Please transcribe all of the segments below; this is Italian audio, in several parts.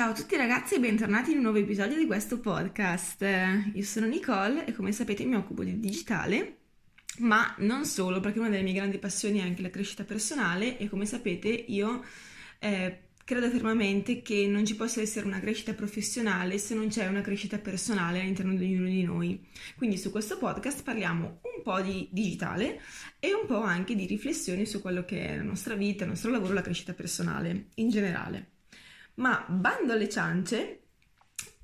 Ciao a tutti ragazzi e bentornati in un nuovo episodio di questo podcast. Io sono Nicole e come sapete mi occupo di digitale, ma non solo, perché una delle mie grandi passioni è anche la crescita personale e come sapete io eh, credo fermamente che non ci possa essere una crescita professionale se non c'è una crescita personale all'interno di ognuno di noi. Quindi su questo podcast parliamo un po' di digitale e un po' anche di riflessioni su quello che è la nostra vita, il nostro lavoro, la crescita personale in generale. Ma bando alle ciance,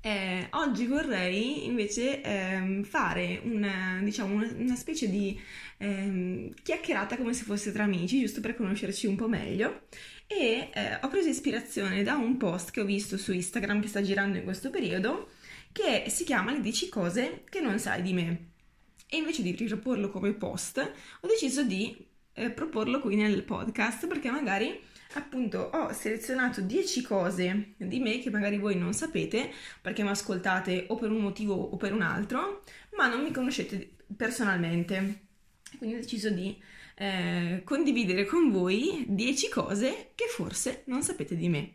eh, oggi vorrei invece eh, fare una, diciamo, una, una specie di eh, chiacchierata come se fosse tra amici, giusto per conoscerci un po' meglio. E eh, ho preso ispirazione da un post che ho visto su Instagram che sta girando in questo periodo, che si chiama Le 10 cose che non sai di me. E invece di riproporlo come post, ho deciso di eh, proporlo qui nel podcast perché magari appunto ho selezionato 10 cose di me che magari voi non sapete perché mi ascoltate o per un motivo o per un altro, ma non mi conoscete personalmente. Quindi ho deciso di eh, condividere con voi 10 cose che forse non sapete di me.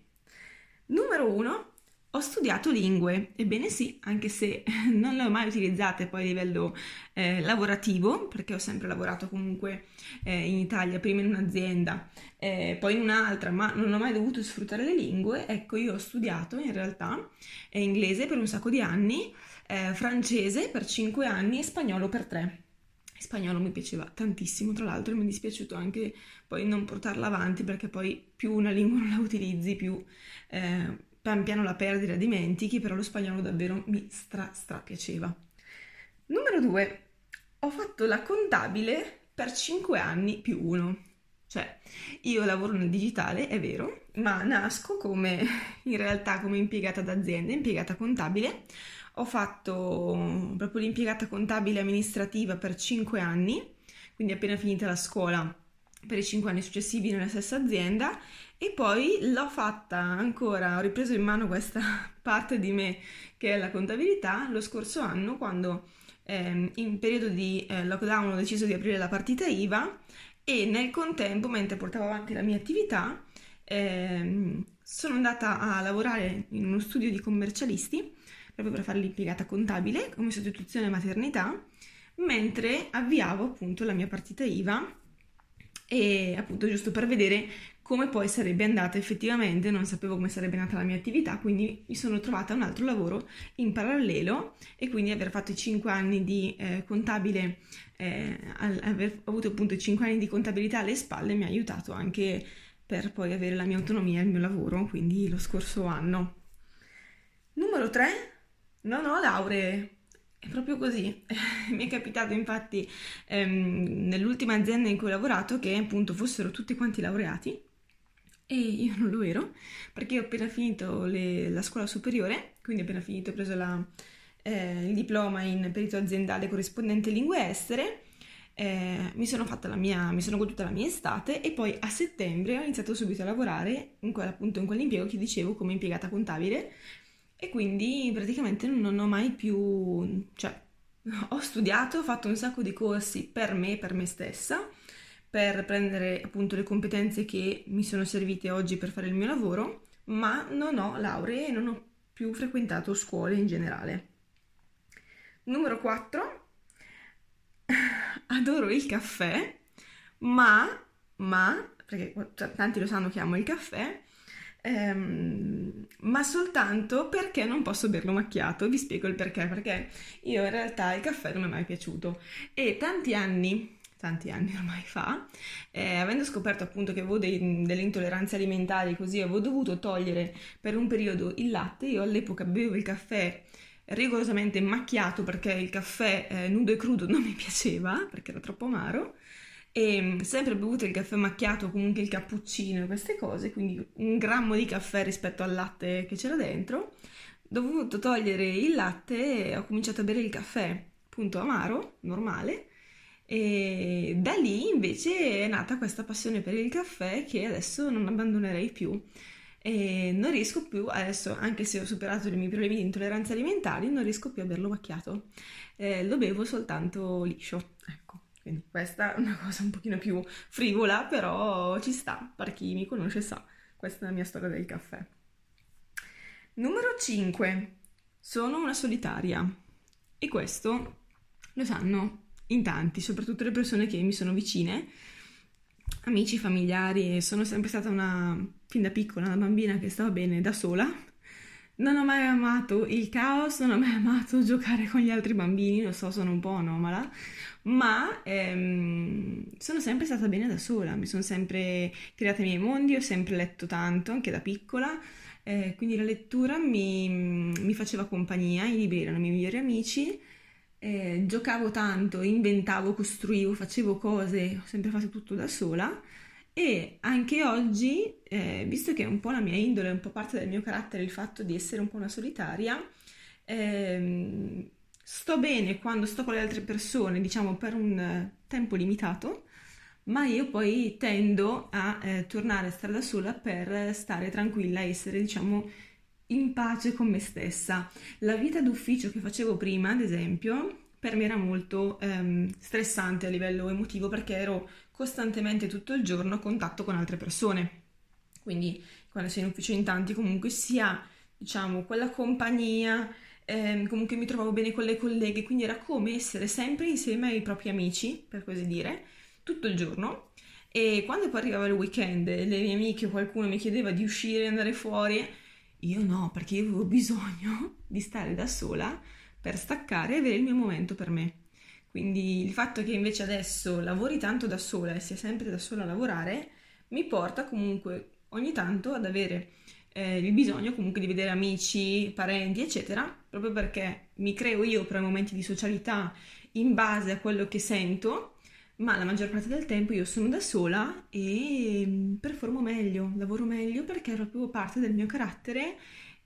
Numero 1 ho studiato lingue, ebbene sì, anche se non le ho mai utilizzate poi a livello eh, lavorativo, perché ho sempre lavorato comunque eh, in Italia, prima in un'azienda, eh, poi in un'altra, ma non ho mai dovuto sfruttare le lingue. Ecco, io ho studiato in realtà eh, inglese per un sacco di anni, eh, francese per 5 anni e spagnolo per 3. Spagnolo mi piaceva tantissimo, tra l'altro, e mi è dispiaciuto anche poi non portarla avanti perché poi più una lingua non la utilizzi, più eh, pian piano la perdi, la dimentichi, però lo spagnolo davvero mi stra stra piaceva. Numero 2. Ho fatto la contabile per 5 anni più 1. Cioè, io lavoro nel digitale, è vero, ma nasco come, in realtà, come impiegata d'azienda, impiegata contabile. Ho fatto proprio l'impiegata contabile amministrativa per 5 anni, quindi appena finita la scuola per i 5 anni successivi nella stessa azienda e poi l'ho fatta ancora, ho ripreso in mano questa parte di me che è la contabilità lo scorso anno quando eh, in periodo di eh, lockdown ho deciso di aprire la partita IVA e nel contempo, mentre portavo avanti la mia attività, eh, sono andata a lavorare in uno studio di commercialisti proprio per fare l'impiegata contabile come sostituzione maternità, mentre avviavo appunto la mia partita IVA e appunto giusto per vedere come poi sarebbe andata effettivamente, non sapevo come sarebbe nata la mia attività, quindi mi sono trovata un altro lavoro in parallelo e quindi aver fatto i 5 anni di eh, contabile, eh, aver avuto appunto i 5 anni di contabilità alle spalle mi ha aiutato anche per poi avere la mia autonomia e il mio lavoro, quindi lo scorso anno. Numero 3, non ho lauree. È proprio così. Mi è capitato infatti ehm, nell'ultima azienda in cui ho lavorato che appunto fossero tutti quanti laureati e io non lo ero perché ho appena finito le, la scuola superiore, quindi ho appena finito, ho preso la, eh, il diploma in perito aziendale corrispondente lingue estere. Eh, mi sono mia, mi sono goduta la mia estate e poi a settembre ho iniziato subito a lavorare in quel, appunto in quell'impiego che dicevo come impiegata contabile e quindi praticamente non ho mai più, cioè ho studiato, ho fatto un sacco di corsi per me, per me stessa, per prendere appunto le competenze che mi sono servite oggi per fare il mio lavoro, ma non ho lauree e non ho più frequentato scuole in generale. Numero 4. Adoro il caffè, ma, ma, perché tanti lo sanno che amo il caffè, ehm, ma soltanto perché non posso berlo macchiato. Vi spiego il perché, perché io in realtà il caffè non mi è mai piaciuto e tanti anni tanti anni ormai fa, eh, avendo scoperto appunto che avevo dei, delle intolleranze alimentari, così avevo dovuto togliere per un periodo il latte. Io all'epoca bevevo il caffè rigorosamente macchiato perché il caffè eh, nudo e crudo non mi piaceva perché era troppo amaro e mm, sempre bevuto il caffè macchiato, comunque il cappuccino e queste cose, quindi un grammo di caffè rispetto al latte che c'era dentro. Dovuto togliere il latte e ho cominciato a bere il caffè, appunto amaro, normale. E da lì invece è nata questa passione per il caffè che adesso non abbandonerei più. E non riesco più, adesso anche se ho superato i miei problemi di intolleranza alimentari, non riesco più a berlo macchiato. Eh, lo bevo soltanto liscio, ecco. Quindi questa è una cosa un pochino più frivola, però ci sta, per chi mi conosce sa, questa è la mia storia del caffè. Numero 5. Sono una solitaria. E questo lo sanno in tanti, soprattutto le persone che mi sono vicine, amici, familiari. Sono sempre stata una, fin da piccola, una bambina che stava bene da sola. Non ho mai amato il caos, non ho mai amato giocare con gli altri bambini, lo so, sono un po' anomala, ma ehm, sono sempre stata bene da sola, mi sono sempre creata i miei mondi, ho sempre letto tanto, anche da piccola, eh, quindi la lettura mi, mi, faceva compagnia, i libri erano i miei migliori amici, eh, giocavo tanto, inventavo, costruivo, facevo cose, ho sempre fatto tutto da sola e anche oggi, eh, visto che è un po' la mia indole, è un po' parte del mio carattere il fatto di essere un po' una solitaria, ehm, sto bene quando sto con le altre persone, diciamo per un tempo limitato, ma io poi tendo a eh, tornare a stare da sola per stare tranquilla, essere, diciamo, in pace con me stessa. La vita d'ufficio che facevo prima, ad esempio, per me era molto ehm, stressante a livello emotivo perché ero costantemente tutto il giorno a contatto con altre persone. Quindi quando sei in ufficio in tanti comunque sia, diciamo, quella compagnia, ehm, comunque mi trovavo bene con le colleghe, quindi era come essere sempre insieme ai propri amici, per così dire, tutto il giorno. E quando poi arrivava il weekend e le mie amiche o qualcuno mi chiedeva di uscire e andare fuori, io no, perché io avevo bisogno di stare da sola per staccare e avere il mio momento per me. Quindi il fatto che invece adesso lavori tanto da sola e sia sempre da sola a lavorare mi porta comunque ogni tanto ad avere eh, il bisogno comunque di vedere amici, parenti, eccetera, proprio perché mi creo io per momenti di socialità in base a quello che sento, ma la maggior parte del tempo io sono da sola e mm, performo meglio, lavoro meglio perché è proprio parte del mio carattere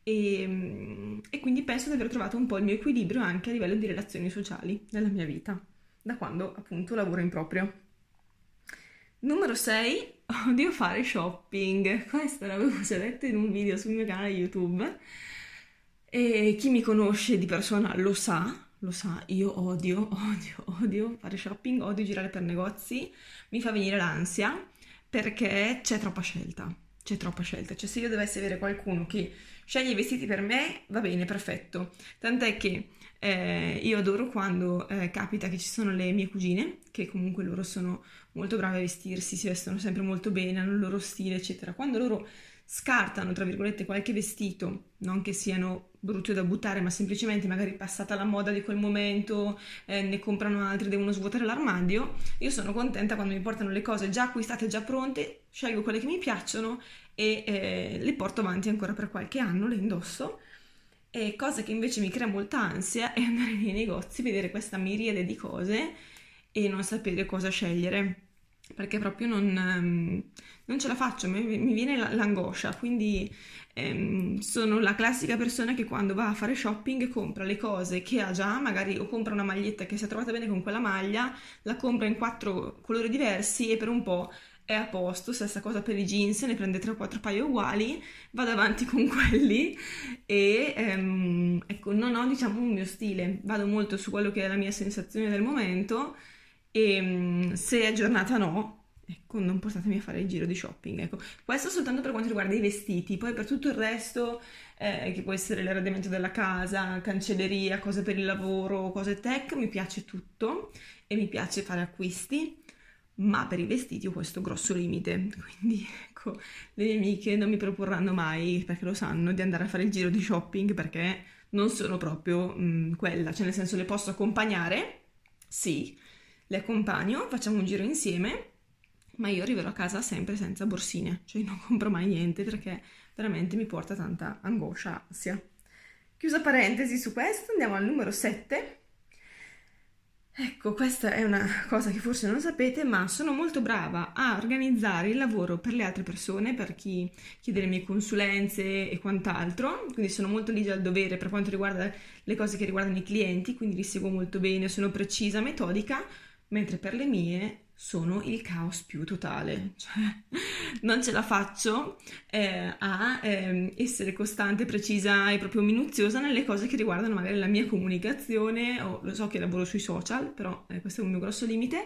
e, mm, e, quindi penso di aver trovato un po' il mio equilibrio anche a livello di relazioni sociali nella mia vita, da quando appunto lavoro in proprio. Numero 6, odio fare shopping. Questo l'avevo già detto in un video sul mio canale YouTube e chi mi conosce di persona lo sa, lo sa, io odio, odio, odio fare shopping, odio girare per negozi, mi fa venire l'ansia perché c'è troppa scelta, c'è troppa scelta, cioè se io dovessi avere qualcuno che sceglie i vestiti per me, va bene, perfetto. Tant'è che eh, io adoro quando eh, capita che ci sono le mie cugine, che comunque loro sono molto brave a vestirsi, si vestono sempre molto bene, hanno il loro stile, eccetera. Quando loro scartano, tra virgolette, qualche vestito, non che siano brutti da buttare, ma semplicemente magari passata la moda di quel momento, eh, ne comprano altri, devono svuotare l'armadio, io sono contenta quando mi portano le cose già acquistate, già pronte, scelgo quelle che mi piacciono e eh, le porto avanti ancora per qualche anno, le indosso. E cosa che invece mi crea molta ansia è andare nei negozi, vedere questa miriade di cose e non sapere cosa scegliere, perché proprio non, um, non ce la faccio, mi, viene l'angoscia, quindi um, sono la classica persona che quando va a fare shopping compra le cose che ha già, magari o compra una maglietta che si è trovata bene con quella maglia, la compra in quattro colori diversi e per un po' è a posto, stessa cosa per i jeans, ne prende 3 o 4 paio uguali, vado avanti con quelli e ehm, ecco, non ho diciamo un mio stile, vado molto su quello che è la mia sensazione del momento e ehm, se è giornata no, ecco, non portatemi a fare il giro di shopping, ecco. Questo soltanto per quanto riguarda i vestiti, poi per tutto il resto, eh, che può essere l'arredamento della casa, cancelleria, cose per il lavoro, cose tech, mi piace tutto e mi piace fare acquisti ma per i vestiti ho questo grosso limite, quindi ecco, le mie amiche non mi proporranno mai, perché lo sanno, di andare a fare il giro di shopping perché non sono proprio mh, mm, quella, cioè nel senso le posso accompagnare, sì, le accompagno, facciamo un giro insieme, ma io arriverò a casa sempre senza borsine, cioè non compro mai niente perché veramente mi porta tanta angoscia, ansia. Chiusa parentesi su questo, andiamo al numero 7 Ecco, questa è una cosa che forse non sapete, ma sono molto brava a organizzare il lavoro per le altre persone, per chi chiede le mie consulenze e quant'altro, quindi sono molto ligia al dovere per quanto riguarda le cose che riguardano i clienti, quindi li seguo molto bene, sono precisa, metodica, mentre per le mie sono il caos più totale, cioè non ce la faccio eh, a eh, essere costante, precisa e proprio minuziosa nelle cose che riguardano magari la mia comunicazione, o lo so che lavoro sui social, però eh, questo è un mio grosso limite,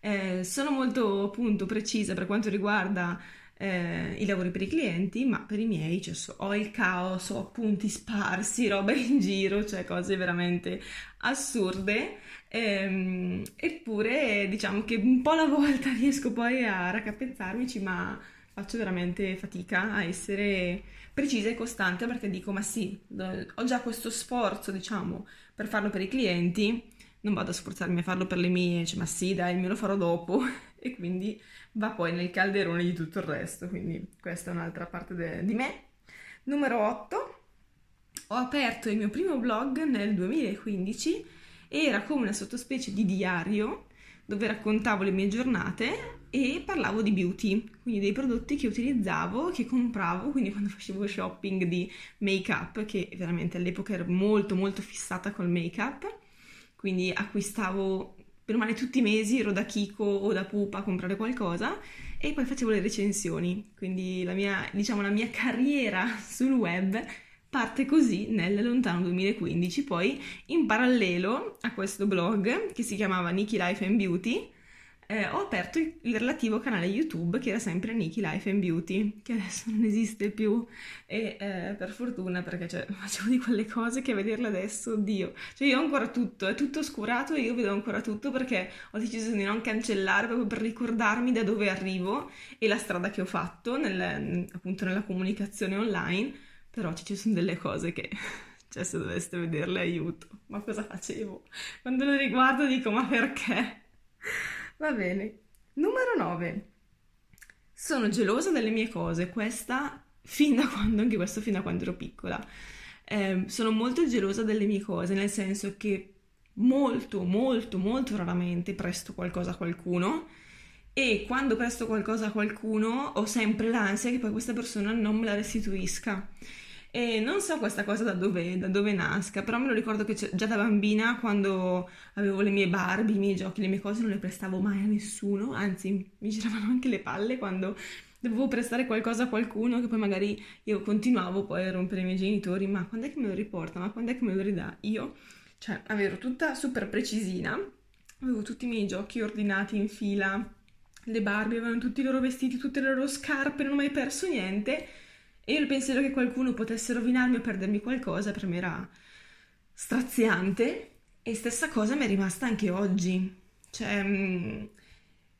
eh, sono molto appunto precisa per quanto riguarda eh, i lavori per i clienti, ma per i miei cioè, so, ho il caos, ho appunti sparsi, roba in giro, cioè cose veramente assurde. Ehm, eppure diciamo che un po' alla volta riesco poi a raccapezzarmici, ma faccio veramente fatica a essere precisa e costante perché dico ma sì, ho già questo sforzo diciamo per farlo per i clienti, non vado a sforzarmi a farlo per le mie, cioè ma sì dai me lo farò dopo e quindi va poi nel calderone di tutto il resto, quindi questa è un'altra parte de- di me. Numero 8, ho aperto il mio primo blog nel 2015 era come una sottospecie di diario dove raccontavo le mie giornate e parlavo di beauty, quindi dei prodotti che utilizzavo, che compravo, quindi quando facevo shopping di make-up, che veramente all'epoca ero molto molto fissata col make-up, quindi acquistavo per male tutti i mesi, ero da Kiko o da Pupa a comprare qualcosa e poi facevo le recensioni, quindi la mia, diciamo, la mia carriera sul web parte così nel lontano 2015. Poi, in parallelo a questo blog che si chiamava Nikki Life and Beauty, eh, ho aperto il, relativo canale YouTube che era sempre Nikki Life and Beauty, che adesso non esiste più e eh, per fortuna perché cioè, facevo di quelle cose che a vederle adesso, oddio, cioè io ho ancora tutto, è tutto oscurato e io vedo ancora tutto perché ho deciso di non cancellare proprio per ricordarmi da dove arrivo e la strada che ho fatto nel, appunto nella comunicazione online però ci sono delle cose che, cioè se doveste vederle, aiuto. Ma cosa facevo? Quando le riguardo dico, ma perché? Va bene. Numero 9. Sono gelosa delle mie cose, questa fin da quando, anche questo fin da quando ero piccola. Eh, sono molto gelosa delle mie cose, nel senso che molto, molto, molto raramente presto qualcosa a qualcuno e quando presto qualcosa a qualcuno ho sempre l'ansia che poi questa persona non me la restituisca. E non so questa cosa da dove, da dove nasca, però me lo ricordo che già da bambina, quando avevo le mie Barbie, i miei giochi, le mie cose, non le prestavo mai a nessuno, anzi mi giravano anche le palle quando dovevo prestare qualcosa a qualcuno, che poi magari io continuavo poi a rompere i miei genitori, ma quando è che me lo riporta? Ma quando è che me lo ridà? Io, cioè, avevo tutta super precisina, avevo tutti i miei giochi ordinati in fila, le Barbie avevano tutti i loro vestiti, tutte le loro scarpe, non ho mai perso niente e io il pensiero che qualcuno potesse rovinarmi o perdermi qualcosa per me era straziante e stessa cosa mi è rimasta anche oggi. Cioè, mm,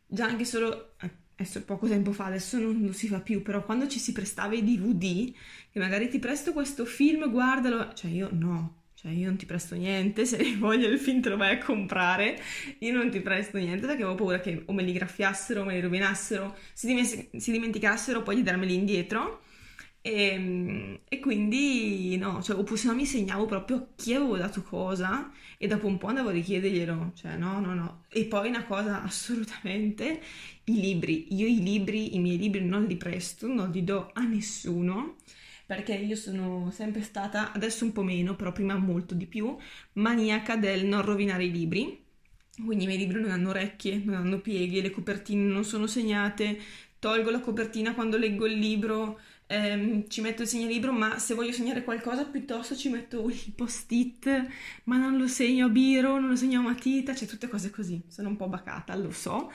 già anche solo, eh, adesso poco tempo fa, adesso non lo si fa più, però quando ci si prestava i DVD, che magari ti presto questo film, guardalo, cioè io no, cioè io non ti presto niente, se hai voglia il film te lo vai a comprare, io non ti presto niente perché avevo paura che o me li graffiassero, o me li rovinassero, si, dimen- si dimenticassero poi di darmeli indietro e, ehm, e, quindi no, cioè, oppure se no mi segnavo proprio chi avevo dato cosa e dopo un po' andavo a richiederglielo, cioè no, no, no. E poi una cosa assolutamente, i libri, io i libri, i miei libri non li presto, non li do a nessuno perché io sono sempre stata, adesso un po' meno, però prima molto di più, maniaca del non rovinare i libri. Quindi i miei libri non hanno orecchie, non hanno pieghe, le copertine non sono segnate, tolgo la copertina quando leggo il libro, ehm, ci metto il segnalibro, ma se voglio segnare qualcosa piuttosto ci metto il post-it, ma non lo segno a biro, non lo segno a matita, cioè tutte cose così. Sono un po' bacata, lo so,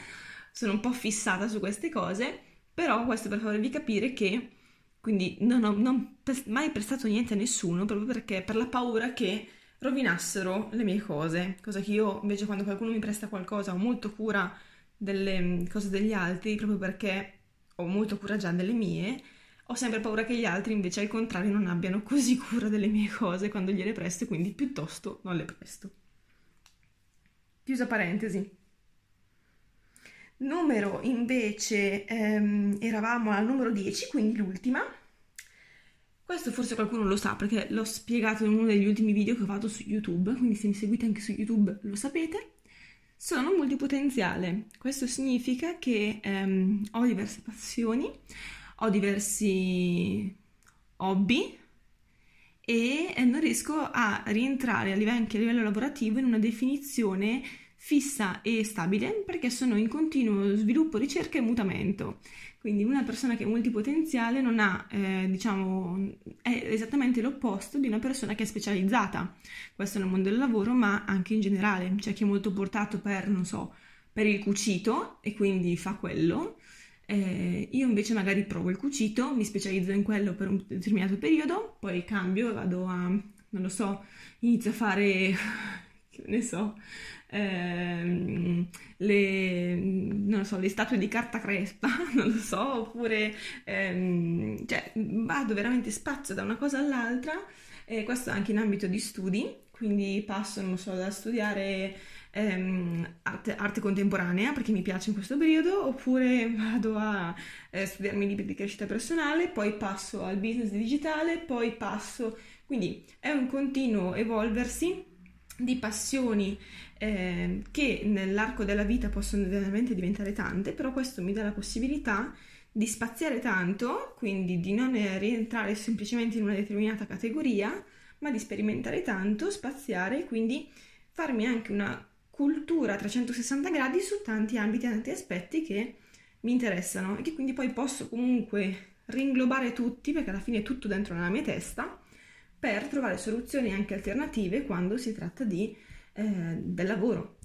sono un po' fissata su queste cose, però questo per farvi capire che quindi non ho non mai prestato niente a nessuno proprio perché per la paura che rovinassero le mie cose, cosa che io invece quando qualcuno mi presta qualcosa ho molto cura delle mm, cose degli altri proprio perché ho molto cura già delle mie ho sempre paura che gli altri invece al contrario non abbiano così cura delle mie cose quando gliele presto, quindi piuttosto non le presto. Chiusa parentesi. Numero invece ehm, eravamo al numero 10, quindi l'ultima. Questo forse qualcuno lo sa perché l'ho spiegato in uno degli ultimi video che ho fatto su YouTube, quindi se mi seguite anche su YouTube lo sapete. Sono multipotenziale. Questo significa che ehm, ho diverse passioni, ho diversi hobby e non riesco a rientrare anche a livello lavorativo in una definizione fissa e stabile perché sono in continuo sviluppo, ricerca e mutamento. Quindi una persona che è multipotenziale non ha, eh, diciamo, è esattamente l'opposto di una persona che è specializzata. Questo nel mondo del lavoro, ma anche in generale. C'è chi è molto portato per, non so, per il cucito e quindi fa quello, Eh, io invece magari provo il cucito, mi specializzo in quello per un determinato periodo, poi cambio, vado a, non lo so, inizio a fare, che ne so, ehm, le, so, le statue di carta crespa, non lo so, oppure ehm, cioè, vado veramente spazio da una cosa all'altra, e questo anche in ambito di studi, quindi passo, non so, da studiare ehm, arte, arte, contemporanea perché mi piace in questo periodo, oppure vado a eh, studiarmi libri di crescita personale, poi passo al business digitale, poi passo... Quindi è un continuo evolversi di passioni eh, che nell'arco della vita possono veramente diventare tante, però questo mi dà la possibilità di spaziare tanto, quindi di non rientrare semplicemente in una determinata categoria, ma di sperimentare tanto, spaziare, quindi farmi anche una cultura a 360 gradi su tanti ambiti e tanti aspetti che mi interessano e che quindi poi posso comunque ringlobare tutti, perché alla fine è tutto dentro nella mia testa, per trovare soluzioni anche alternative quando si tratta di, eh, del lavoro.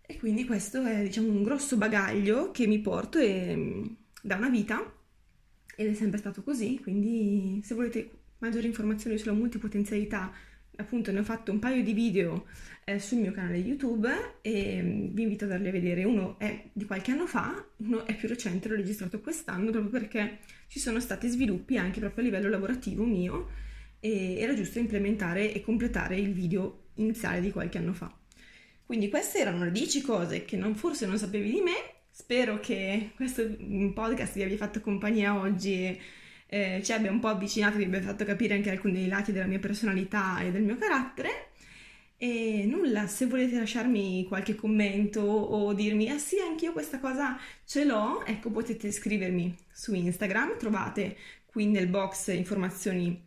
E quindi questo è diciamo un grosso bagaglio che mi porto e, mm, da una vita ed è sempre stato così, quindi se volete maggiori informazioni sulla multipotenzialità, appunto ne ho fatto un paio di video eh, sul mio canale YouTube e mm, vi invito ad andarli a vedere. Uno è di qualche anno fa, uno è più recente, l'ho registrato quest'anno proprio perché ci sono stati sviluppi anche proprio a livello lavorativo mio e era giusto implementare e completare il video iniziale di qualche anno fa. Quindi queste erano le 10 cose che non, forse non sapevi di me. Spero che questo podcast vi abbia fatto compagnia oggi eh, ci abbia un po' avvicinato, vi abbia fatto capire anche alcuni lati della mia personalità e del mio carattere. E nulla, se volete lasciarmi qualche commento o dirmi, ah sì, anch'io questa cosa ce l'ho, ecco potete scrivermi su Instagram, trovate qui nel box informazioni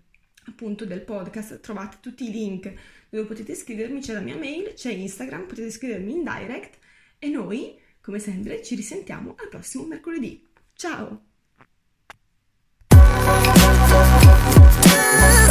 appunto del podcast trovate tutti i link dove potete scrivermi, c'è la mia mail, c'è Instagram, potete scrivermi in direct e noi, come sempre, ci risentiamo al prossimo mercoledì. Ciao! love.